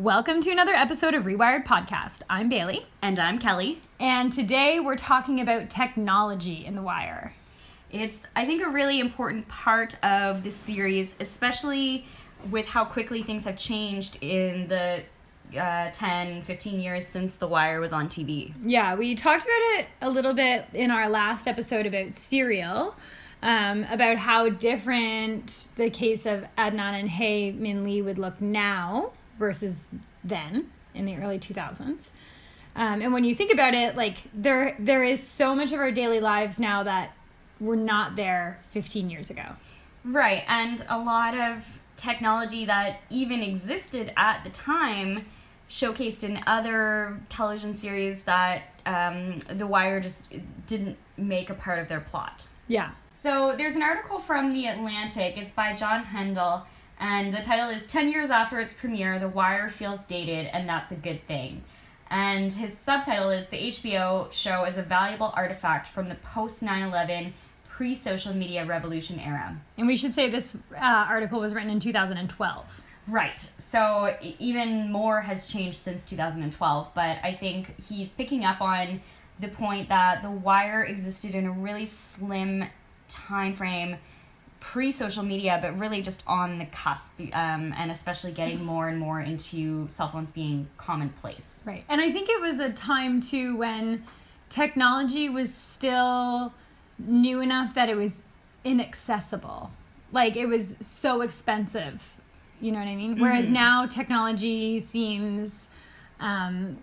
Welcome to another episode of Rewired Podcast. I'm Bailey, And I'm Kelly. and today we're talking about technology in The Wire. It's, I think, a really important part of the series, especially with how quickly things have changed in the uh, 10, 15 years since The Wire was on TV. Yeah, we talked about it a little bit in our last episode about Serial, um, about how different the case of Adnan and Hae Min Lee would look now versus then in the early 2000s. Um, and when you think about it, like there there is so much of our daily lives now that were not there 15 years ago. Right, and a lot of technology that even existed at the time showcased in other television series that um, The Wire just didn't make a part of their plot. Yeah. So there's an article from The Atlantic. It's by John Hendel, and the title is 10 Years After Its Premiere, The Wire Feels Dated, and That's a Good Thing. And his subtitle is The HBO Show is a Valuable Artifact from the Post 9 11 Pre Social Media Revolution Era. And we should say this uh, article was written in 2012. Right. So even more has changed since 2012, but I think he's picking up on the point that The Wire existed in a really slim time frame pre social media, but really just on the cusp, um, and especially getting more and more into cell phones being commonplace. Right. And I think it was a time too when technology was still new enough that it was inaccessible. Like it was so expensive. You know what I mean? Whereas Mhm. now technology seems um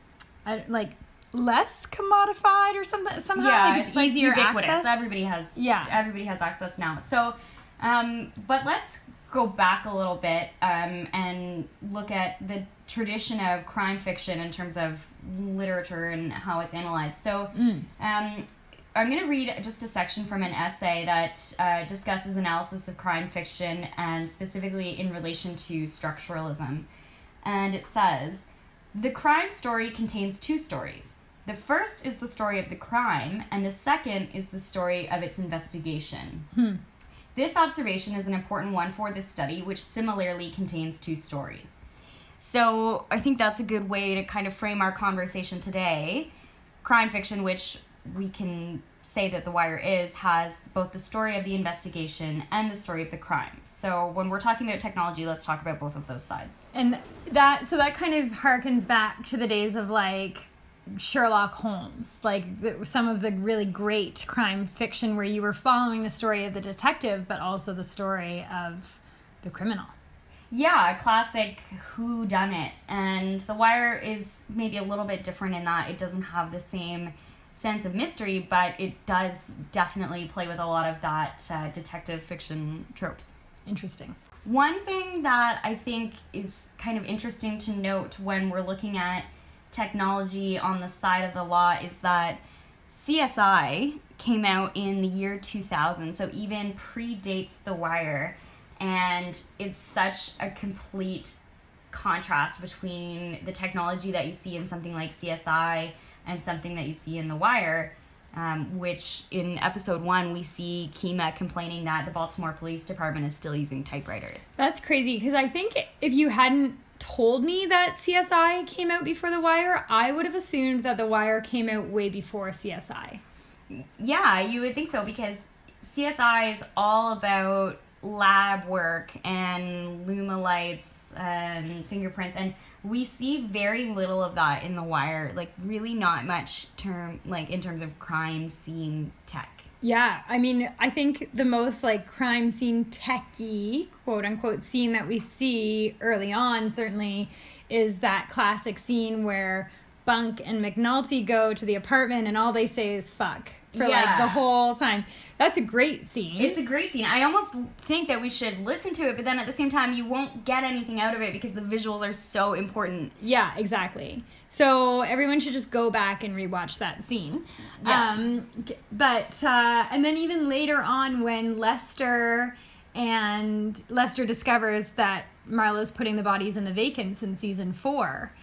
like less commodified or something somehow like it's, easier ubiquitous. access. Everybody has Yeah. everybody has access now. So, um, but let's go back a little bit um, and look at the tradition of crime fiction in terms of literature and how it's analyzed. So, Mm. um, I'm going to read just a section from an essay that uh, discusses analysis of crime fiction and specifically in relation to structuralism. And it says The crime story contains two stories. The first is the story of the crime, and the second is the story of its investigation. Hmm. This observation is an important one for this study, which similarly contains two stories. So I think that's a good way to kind of frame our conversation today. Crime fiction, which we can say that The Wire is, has both the story of the investigation and the story of the crime. So when we're talking about technology, let's talk about both of those sides. And that so that kind of harkens back to the days of like Sherlock Holmes, like the, some of the really great crime fiction where you were following the story of the detective, but also the story of the criminal. Yeah, a classic who done it. And The Wire is maybe a little bit different in that it doesn't have the same sense of mystery, but it does definitely play with a lot of that uh, detective fiction tropes. Interesting. One thing that I think is kind of interesting to note when we're looking at technology on the side of the law is that CSI came out in the year 2000, so even predates The Wire, and it's such a complete contrast between the technology that you see in something like CSI and something that you see in The Wire. Um, which in episode one we see Kima complaining that the Baltimore Police Department is still using typewriters. That's crazy because I think if you hadn't told me that CSI came out before The Wire, I would have assumed that The Wire came out way before CSI. Yeah, you would think so because CSI is all about lab work and Luma lights and fingerprints and we see very little of that in the wire like really not much term like in terms of crime scene tech Yeah, I mean, I think the most like crime scene techie, quote unquote, scene that we see early on certainly is that classic scene where Bunk and McNulty go to the apartment and all they say is fuck for like the whole time. That's a great scene. it's a great scene i almost think that we should listen to it but then at the same time you won't get anything out of it because the visuals are so important Yeah, exactly. So everyone should just go back and rewatch that scene. Yeah. Um, but uh, and then even later on, when Lester and Lester discovers that Marlowe's putting the bodies in the vacants in season four,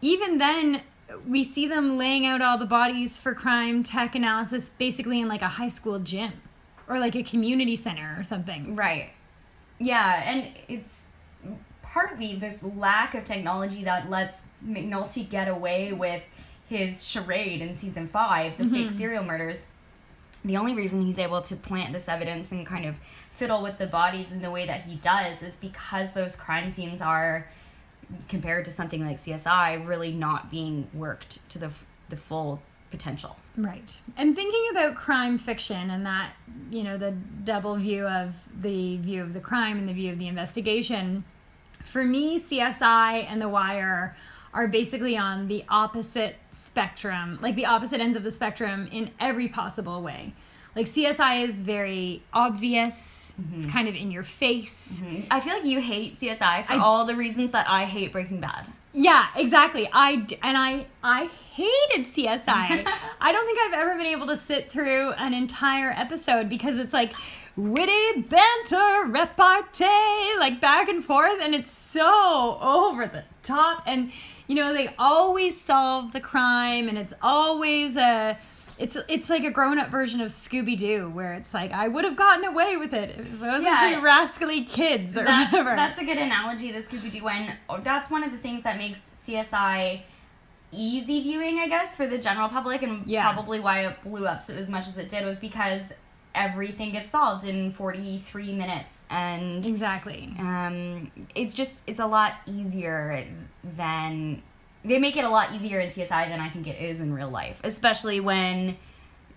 even then we see them laying out all the bodies for crime tech analysis, basically in like a high school gym or like a community center or something. Right. Yeah, and it's partly this lack of technology that lets McNulty get away with his charade in season five, the fake mm-hmm. serial murders. The only reason he's able to plant this evidence and kind of fiddle with the bodies in the way that he does is because those crime scenes are compared to something like CSI really not being worked to the the full potential. Right. And thinking about crime fiction and that, you know, the double view of the view of the crime and the view of the investigation, for me, CSI and The Wire are basically on the opposite spectrum, like the opposite ends of the spectrum in every possible way. Like CSI is very obvious, it's mm-hmm. kind of in your face. Mm-hmm. I feel like you hate CSI for I- all the reasons that I hate Breaking Bad. Yeah, exactly. I d- and I I hated CSI. I don't think I've ever been able to sit through an entire episode because it's like witty banter, repartee, like back and forth, and it's so over the top. And you know they always solve the crime, and it's always a. It's, it's like a grown up version of Scooby Doo where it's like I would have gotten away with it if it wasn't Yeah. for you rascally kids or That's, whatever. that's a good analogy, the Scooby Doo one. That's one of the things that makes CSI easy viewing, I guess, for the general public, and Yeah. probably why it blew up so as much as it did was because everything gets solved in 43 minutes. And exactly. um, it's just, it's a lot easier than. They make it a lot easier in CSI than I think it is in real life, especially when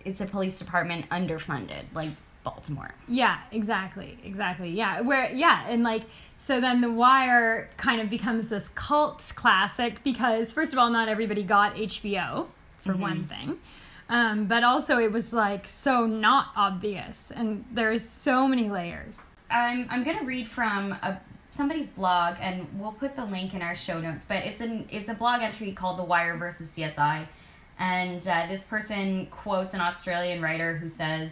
it's a police department underfunded, like Baltimore. Yeah, exactly, exactly. Yeah, where yeah, and like so then The Wire kind of becomes this cult classic because first of all, not everybody got HBO for one thing, um, but also it was like so not obvious, and there's so many layers. I'm, I'm gonna read from a somebody's blog and we'll put the link in our show notes but it's an it's a blog entry called the wire versus csi and uh, this person quotes an australian writer who says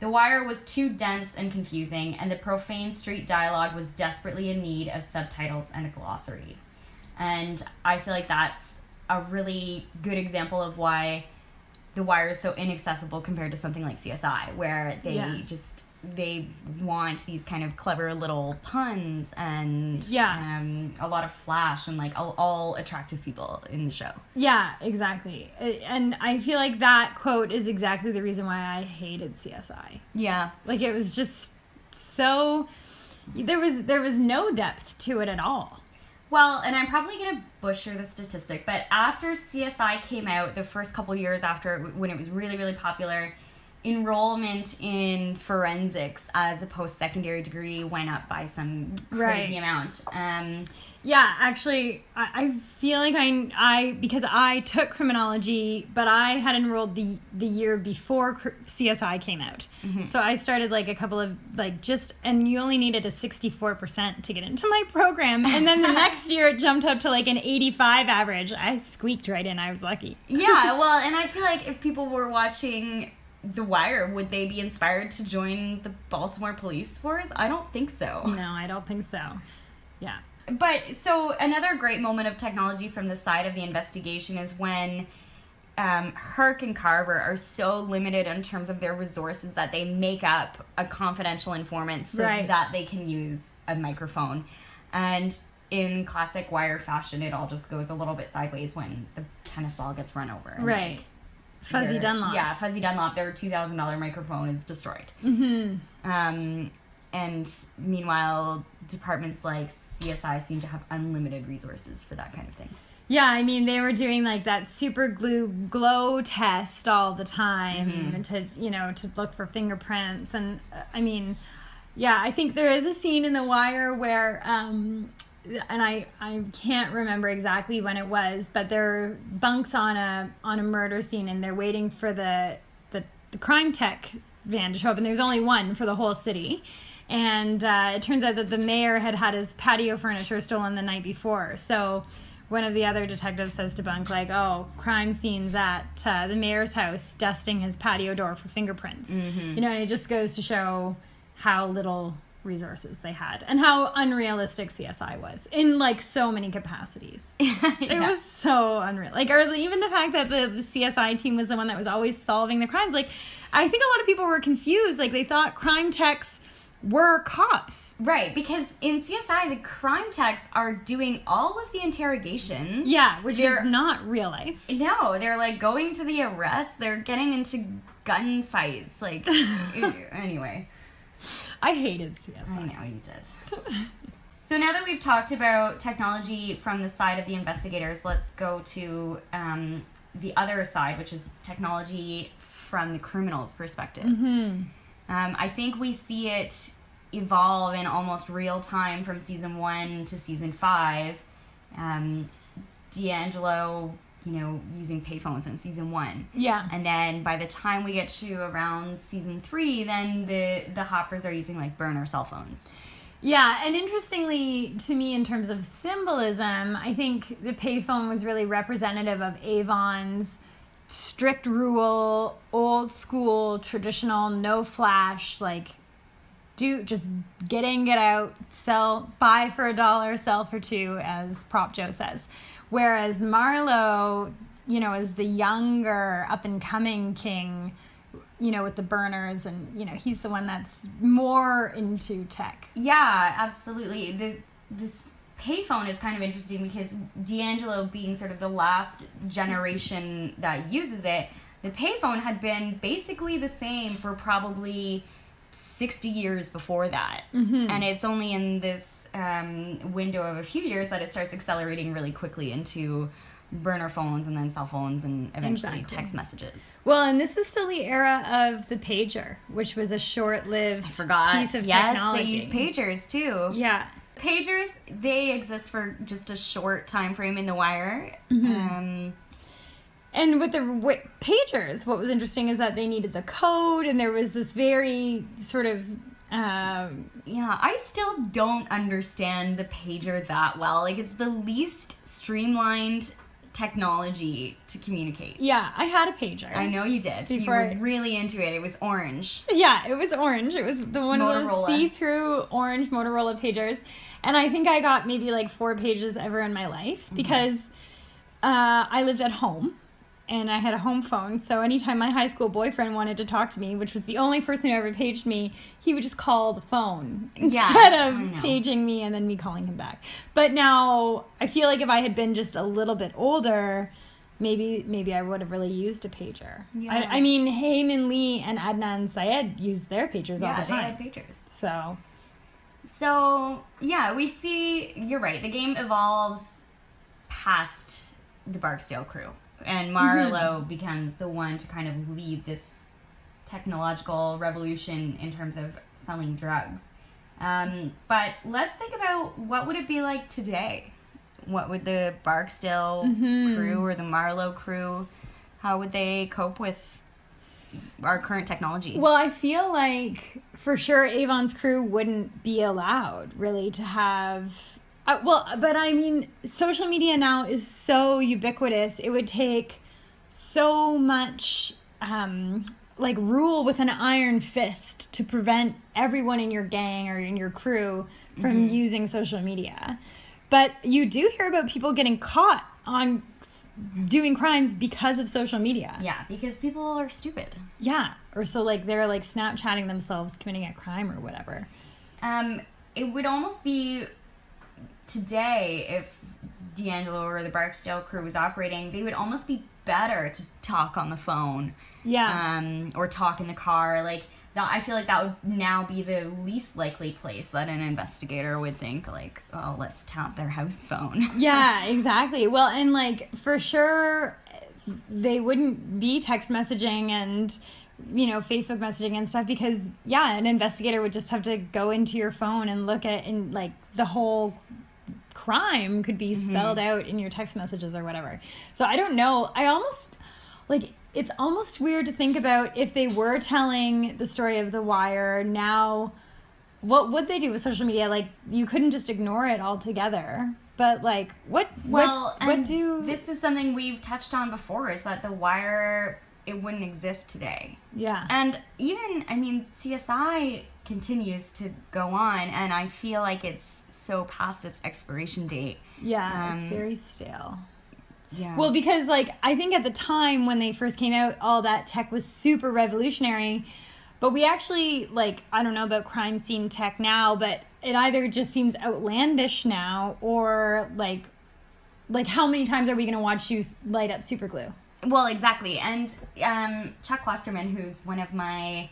the wire was too dense and confusing and the profane street dialogue was desperately in need of subtitles and a glossary and i feel like that's a really good example of why the wire is so inaccessible compared to something like csi where they Yeah. just they want these kind of clever little puns and Yeah. um, a lot of flash and like all, all attractive people in the show. Yeah, exactly, and I feel like that quote is exactly the reason why I hated CSI. Yeah, Like it was just so there was there was no depth to it at all. Well, and I'm probably gonna butcher the statistic, but after CSI came out, the first couple years after when it was really really popular, enrollment in forensics as a post secondary degree went up by some crazy Right. amount. Um, Yeah, actually, I, I feel like I, I because I took criminology, but I had enrolled the the year before CSI came out. So I started like a couple of like just, and you only needed a sixty four percent to get into my program, and then the next year it jumped up to like an eighty five average. I squeaked right in. I was lucky. yeah, well, and I feel like if people were watching The Wire, would they be inspired to join the Baltimore Police Force? I don't think so. No, I don't think so. Yeah. But so another great moment of technology from the side of the investigation is when um, Herc and Carver are so limited in terms of their resources that they make up a confidential informant so Right. that they can use a microphone. And in classic wire fashion, it all just goes a little bit sideways when the tennis ball gets run over. Right. like, Fuzzy their- Dunlop. Yeah, Fuzzy Dunlop, their $2,000 microphone is destroyed. Mm-hmm. Um, and meanwhile, departments like CSI seem to have unlimited resources for that kind of thing. Yeah, I mean they were doing like that super glue glow test all the time Mm-hmm. to you know to look for fingerprints and uh, I mean yeah, I think there is a scene in The Wire where um and I I can't remember exactly when it was, but there are bunks on a on a murder scene and they're waiting for the the, the crime tech van to show up and there's only one for the whole city. And uh, it turns out that the mayor had had his patio furniture stolen the night before. So one of the other detectives says to Bunk, like, oh, crime scenes at uh, the mayor's house, dusting his patio door for fingerprints. You know, and it just goes to show how little resources they had and how unrealistic CSI was in like so many capacities. It was so unreal. Like, or even the fact that the, the CSI team was the one that was always solving the crimes. Like, I think a lot of people were confused. Like, they thought crime techs were cops. Right, because in CSI, the crime techs are doing all of the interrogations. Yeah, which They're- is not real life. No, they're like going to the arrest. They're getting into gunfights. Like, anyway, I hated CSI. I know you did. So now that we've talked about technology from the side of the investigators, let's go to um, the other side, which is technology from the criminal's perspective. Hmm. Um, I think we see it evolve in almost real time from season one to season five. Um, D'Angelo, you know, using payphones in season one. Yeah. And then by the time we get to around season three, then the the hoppers are using like burner cell phones. Yeah, and interestingly to me, in terms of symbolism, I think the payphone was really representative of Avon's strict rule, old school, traditional, no flash, like do just get in, get out, sell, buy for a dollar, sell for two, as Prop Joe says. Whereas Marlowe, you know, is the younger, up and coming king, you know, with the burners, and you know, he's the one that's more into tech. Yeah, absolutely. The this payphone is kind of interesting because D'Angelo being sort of the last generation that uses it, the payphone had been basically the same for probably 60 years before that. Mm-hmm. And it's only in this um, window of a few years that it starts accelerating really quickly into burner phones and then cell phones and eventually Exactly. text messages. Well, and this was still the era of the pager, which was a short-lived I Forgot. piece of yes, technology. they use pagers too. Yeah. Pagers, they exist for just a short time frame in the wire. Mm-hmm. Um, And with the w- pagers, what was interesting is that they needed the code, and there was this very sort of um, yeah, I still don't understand the pager that well. Like, it's the least streamlined technology to communicate. yeah. I had a pager. I know you did. you were I- really into it. It was orange. Yeah, it was orange. It was the one of Motorola. those see-through orange Motorola pagers, and I think I got maybe like four pages ever in my life Mm-hmm. because uh, I lived at home and I had a home phone. So anytime my high school boyfriend wanted to talk to me, which was the only person who ever paged me, he would just call the phone Yeah, instead of paging me and then me calling him back. But now I feel like if I had been just a little bit older. Maybe maybe I would have really used a pager. Yeah. I, I mean, Hae Min Lee and Adnan Syed used their pagers all the time. yeah, the they had pagers. So So, yeah, we see, you're right, the game evolves past the Barksdale crew. And Marlowe becomes the one to kind of lead this technological revolution in terms of selling drugs. Um, but let's think about what would it be like today? What would the Barksdale crew or the Marlowe crew, how would they cope with our current technology? Well, I feel like for sure Avon's crew wouldn't be allowed really to have. Uh, well, but I mean, social media now is so ubiquitous. It would take so much um, like rule with an iron fist to prevent everyone in your gang or in your crew from using social media. But you do hear about people getting caught on doing crimes because of social media. yeah, because people are stupid. Yeah, or so like they're like Snapchatting themselves committing a crime or whatever. Um, it would almost be today if D'Angelo or the Barksdale crew was operating, they would almost be better to talk on the phone, Yeah. um, or talk in the car. Like that, I feel like that would now be the least likely place that an investigator would think, like, oh, let's tap their house phone. yeah, exactly. Well, and like for sure they wouldn't be text messaging and you know Facebook messaging and stuff because yeah, an investigator would just have to go into your phone and look at and like the whole crime could be mm-hmm. spelled out in your text messages or whatever. So I don't know. I almost like it's almost weird to think about if they were telling the story of the wire now what would they do with social media like you couldn't just ignore it altogether but like what Well, what, what do this is something we've touched on before: is that the wire it wouldn't exist today. yeah And even, I mean, CSI continues to go on, and I feel like it's so past its expiration date. yeah it's um, very stale Yeah. Well, because like I think at the time when they first came out, all that tech was super revolutionary, But we actually like I don't know about crime scene tech now, but it either just seems outlandish now or like like how many times are we going to watch you light up super glue? Well, exactly. And um, Chuck Klosterman, who's one of my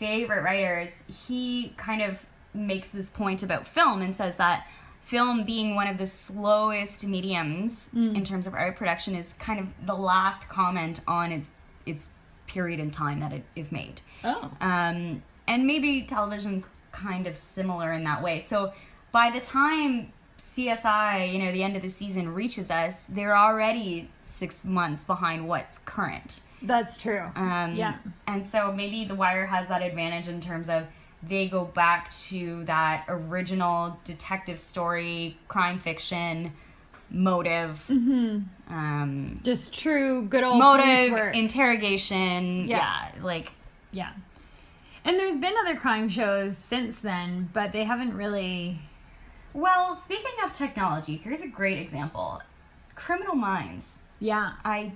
favorite writers, he kind of makes this point about film and says that film being one of the slowest mediums in terms of art production is kind of the last comment on its its period in time that it is made. Oh. Um, and maybe television's kind of similar in that way. So by the time CSI, you know, the end of the season reaches us, they're already six months behind what's current. That's true. Um, Yeah. And so maybe The Wire has that advantage in terms of they go back to that original detective story, crime fiction motive. Um, Just true good old motive, interrogation. Yeah. yeah like Yeah. And there's been other crime shows since then, but they haven't really. Well, speaking of technology, here's a great example. Criminal Minds. Yeah. I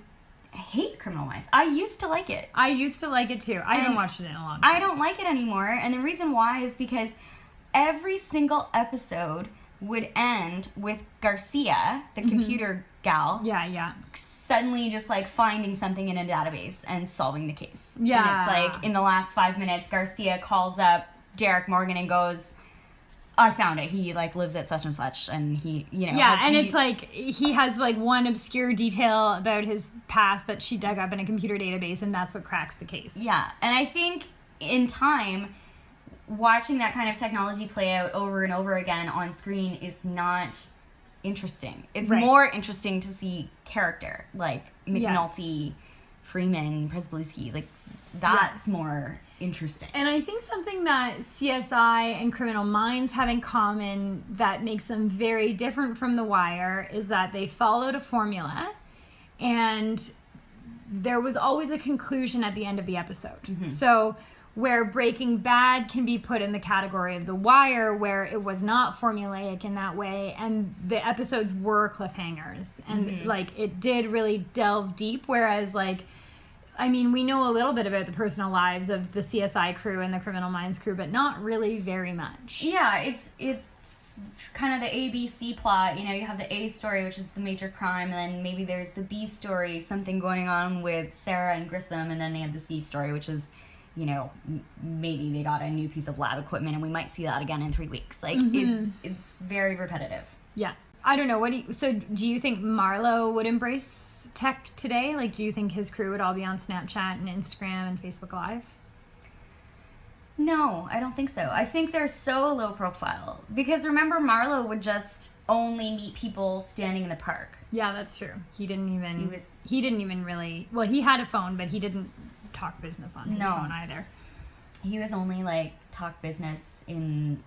hate Criminal Minds. I used to like it. I used to like it too. I haven't And watched it in a long time. I don't like it anymore, and the reason why is because every single episode would end with Garcia, the mm-hmm. computer gal, yeah, yeah. suddenly just like finding something in a database and solving the case. Yeah. And it's like in the last five minutes, Garcia calls up Derek Morgan and goes, I found it. He like lives at such and such, and he, you know, Yeah, and the- it's like he has like one obscure detail about his past that she dug up in a computer database, and that's what cracks the case. Yeah, and I think in time, watching that kind of technology play out over and over again on screen is not interesting. It's Right. more interesting to see character like McNulty, Freeman, Pryzbylewski. Like that's Yes. more interesting. And I think something that CSI and Criminal Minds have in common that makes them very different from The Wire is that they followed a formula and there was always a conclusion at the end of the episode. Mm-hmm. So, where Breaking Bad can be put in the category of The Wire, where it was not formulaic in that way, and the episodes were cliffhangers, and mm-hmm. like it did really delve deep. Whereas, like, I mean, we know a little bit about the personal lives of the CSI crew and the Criminal Minds crew, but not really very much. Yeah, it's it's kind of the ABC plot. You know, you have the A story, which is the major crime, and then maybe there's the B story, something going on with Sarah and Grissom, and then they have the C story, which is, you know, maybe they got a new piece of lab equipment, and we might see that again in three weeks. Like mm-hmm. it's it's very repetitive. Yeah. I don't know. What do you, so do you think Marlowe would embrace tech today? Like, do you think his crew would all be on Snapchat and Instagram and Facebook Live? No, I don't think so. I think they're so low profile because remember Marlowe would just only meet people standing in the park. Yeah, that's true. He didn't even. He was- He didn't even really. Well, he had a phone, but he didn't talk business on his No. phone either. He was only like talk business in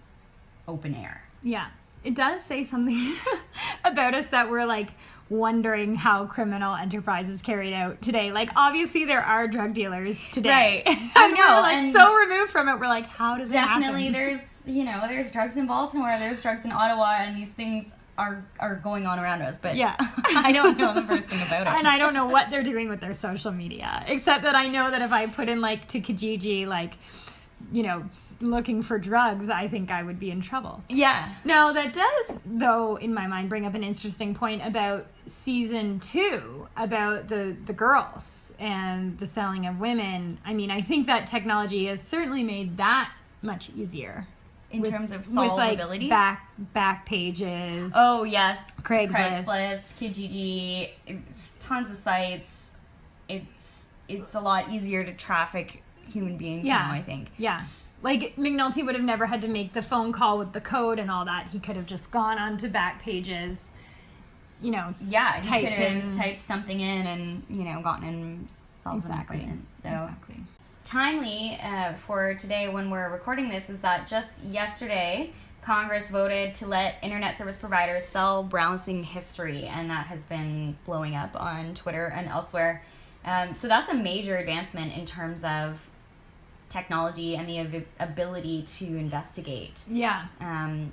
open air. Yeah, it does say something about us that we're like wondering how criminal enterprise is carried out today. Like, obviously, there are drug dealers today. Right. I know, We're like and- so removed from it. We're like, how does Definitely, it happen? Definitely there's you know there's drugs in Baltimore, there's drugs in Ottawa, and these things are are going on around us. But Yeah. I don't know the first thing about it. and I don't know what they're doing with their social media, except that I know that if I put in like to Kijiji, like, you know, looking for drugs, I think I would be in trouble. yeah, Now, that does, though, in my mind, bring up an interesting point about season two, about the, the girls and the selling of women. I mean, I think that technology has certainly made that much easier. in With- terms of With like solvability. back back pages. oh yes, Craigslist. Craigslist, Kijiji, tons of sites. It's it's a lot easier to traffic human beings Yeah. now. I think. Yeah. Like McNulty would have never had to make the phone call with the code and all that. He could have just gone onto back pages, you know. Yeah, Typed in- typed something in and you know gotten solved Exactly. an. So Exactly. timely uh, for today when we're recording this is that just yesterday Congress voted to let internet service providers sell browsing history, and that has been blowing up on Twitter and elsewhere. Um, so that's a major advancement in terms of technology and the av- ability to investigate, Yeah. um,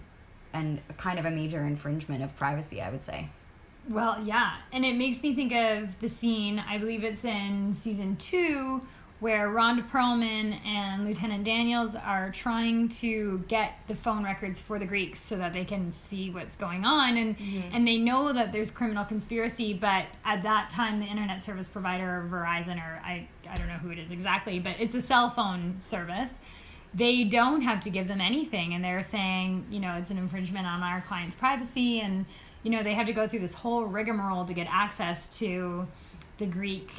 and kind of a major infringement of privacy, I would say. Well, yeah. And it makes me think of the scene, I believe it's in season two, where Rhonda Perlman and Lieutenant Daniels are trying to get the phone records for the Greeks so that they can see what's going on. And mm-hmm. and they know that there's criminal conspiracy but at that time the internet service provider Verizon or I I don't know who it is exactly but it's a cell phone service. They don't have to give them anything. And they're saying you know it's an infringement on our client's privacy. And you know they have to go through this whole rigmarole to get access to the greek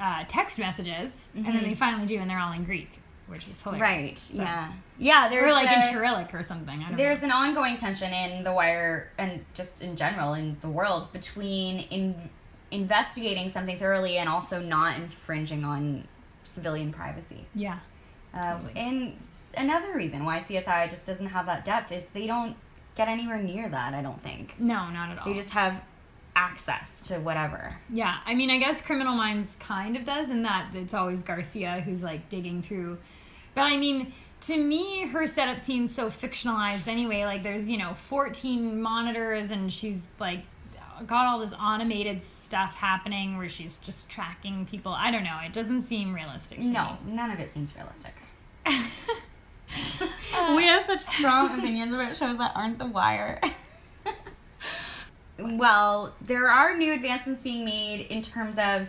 uh, text messages and then they finally do and they're all in greek which is hilarious Right. So- Yeah. Yeah. There's or like a- in cyrillic or something i don't There's know an ongoing tension in the wire and just in general in the world between in investigating something thoroughly and also not infringing on civilian privacy. yeah Uh, Totally. And another reason why CSI just doesn't have that depth is they don't get anywhere near that. I don't think no not at all they just have access to whatever. Yeah, I mean, I guess Criminal Minds kind of does in that it's always Garcia who's like digging through. But I mean, to me, her setup seems so fictionalized anyway. Like, there's, you know, 14 monitors and she's like got all this automated stuff happening where she's just tracking people. I don't know. It doesn't seem realistic to No, none of it seems realistic. we have such strong opinions about shows that aren't The Wire. well, there are new advancements being made in terms of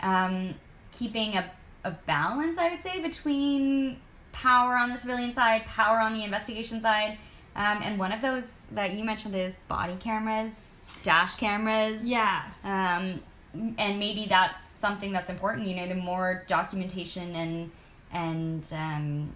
um, keeping a, a balance, I would say, between power on the civilian side, power on the investigation side. Um, and one of those that you mentioned is body cameras, dash cameras. yeah. Um, and maybe that's something that's important. You know, the more documentation and and um,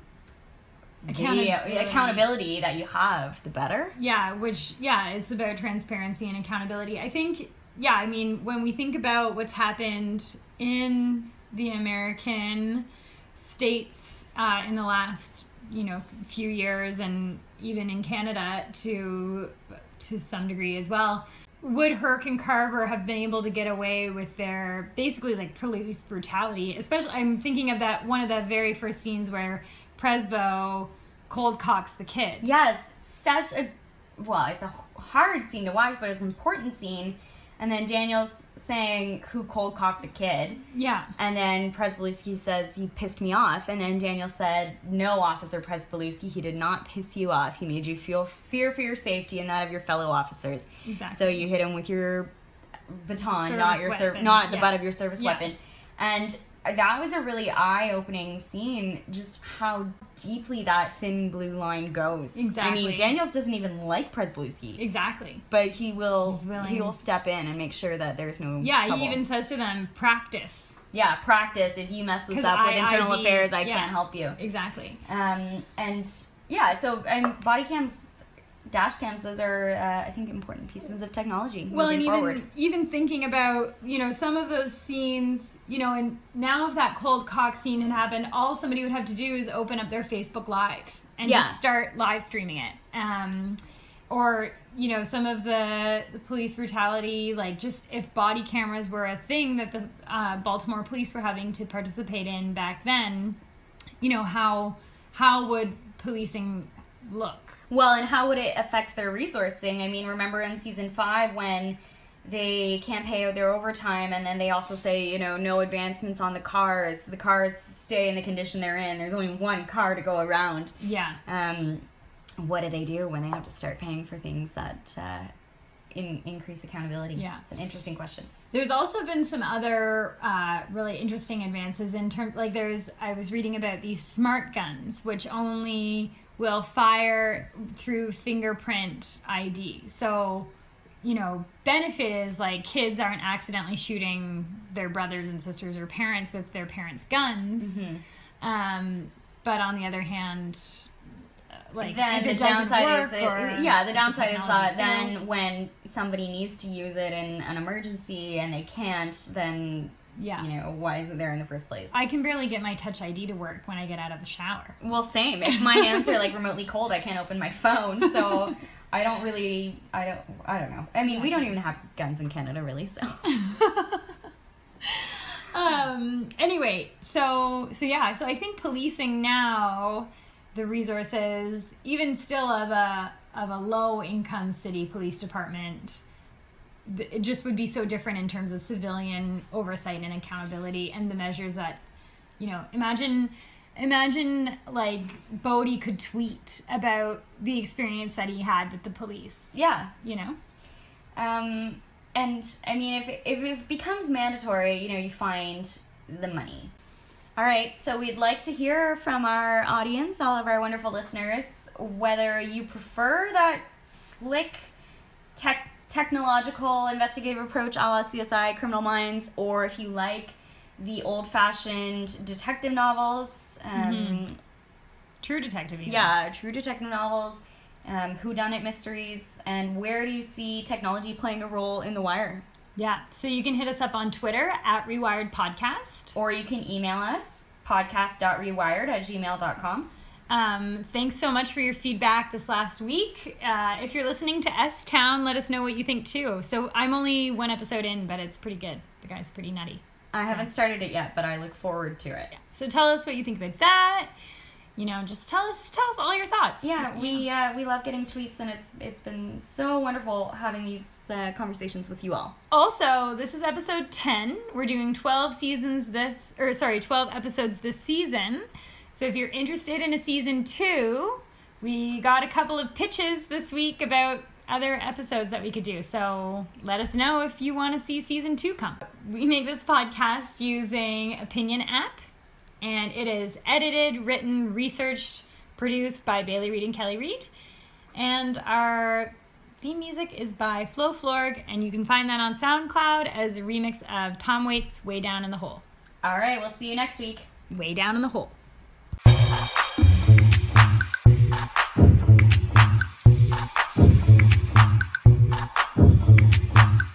Accountability. accountability that you have, the better. Yeah, which yeah, it's about transparency and accountability. I think yeah, I mean, when we think about what's happened in the American states uh, in the last you know few years, and even in Canada to to some degree as well. Would Herc and Carver have been able to get away with their basically like police brutality? Especially, I'm thinking of that one of the very first scenes where Prezbo cold cocks the kid. Yes, such a well, it's a hard scene to watch, but it's an important scene. And then Daniel's saying who cold cocked the kid, Yeah. and then Pryzbylewski says he pissed me off, and then Daniel said, "No, Officer Pryzbylewski, he did not piss you off. He made you feel fear for your safety and that of your fellow officers. Exactly. So you hit him with your baton, Service not your ser- not the yeah. butt of your service Yeah. weapon, and." That was a really eye-opening scene. Just how deeply that thin blue line goes. Exactly. I mean, Daniels doesn't even like Pryzbylewski, Exactly. but he will he will step in and make sure that there's no Yeah, trouble. he even says to them, practice. yeah practice. If you mess this up with internal affairs, I yeah. can't help you. Exactly. Um, and yeah, so and body cams, dash cams, those are uh, I think important pieces of technology Well, and even forward. even thinking about you know some of those scenes, you know, and now if that cold cock scene had happened, all somebody would have to do is open up their Facebook Live and Yeah. just start live streaming it. Um, or you know some of the, the police brutality like just if body cameras were a thing that the uh, baltimore police were having to participate in back then you know how how would policing look Well, and how would it affect their resourcing? I mean, remember in season five when they can't pay out their overtime, and then they also say, you know, no advancements on the cars. The cars stay in the condition they're in. There's only one car to go around. yeah Um, what do they do when they have to start paying for things that uh, in, increase accountability? Yeah. it's an interesting question. There's also been some other uh, really interesting advances in terms, like there's, I was reading about these smart guns, which only will fire through fingerprint ID. So, you know, benefit is like kids aren't accidentally shooting their brothers and sisters or parents with their parents' guns. Mm-hmm. Um, but on the other hand, uh, like then the downside is, it, yeah, the downside is that then when somebody needs to use it in an emergency and they can't, then yeah. you know why is it there in the first place? I can barely get my Touch ID to work when I get out of the shower. Well, same. If my hands are like remotely cold, I can't open my phone. So I don't really. I don't. I don't know. I mean, we don't even have guns in Canada, really. So um anyway so so yeah so i think policing now the resources even still of a of a low income city police department it just would be so different in terms of civilian oversight and accountability and the measures that you know, imagine imagine like Bodie could tweet about the experience that he had with the police. Yeah. You know? Um, and I mean, if, if it becomes mandatory, you know, you find the money. All right, so we'd like to hear from our audience, all of our wonderful listeners, whether you prefer that slick tech technological investigative approach a la CSI Criminal Minds, or if you like the old fashioned detective novels. Um, Mhm. True detective. even. Yeah, true detective novels, um, whodunit mysteries, and where do you see technology playing a role in The Wire? Yeah. So you can hit us up on Twitter at Rewired Podcast. Or you can email us podcast.rewired at gmail.com. Um, thanks so much for your feedback this last week. Uh, if you're listening to S Town, let us know what you think too. So I'm only one episode in, but it's pretty good. The guy's pretty nutty. I haven't started it yet, but I look forward to it. So tell us what you think about that. You know, just tell us tell us all your thoughts. Yeah, we uh, we love getting tweets, and it's it's been so wonderful having these uh, conversations with you all. Also, this is episode 10. We're doing 12 seasons this, or sorry, 12 episodes this season. So if you're interested in a season two, we got a couple of pitches this week about other episodes that we could do. So let us know if you want to see season two come. We make this podcast using Opinion app, and it is edited, written, researched, produced by Bailey Reed and Kelly Reed. And our theme music is by Flo Florg, and you can find that on SoundCloud as a remix of Tom Waits' Way Down in the Hole. All right, we'll see you next week. Way Down in the Hole.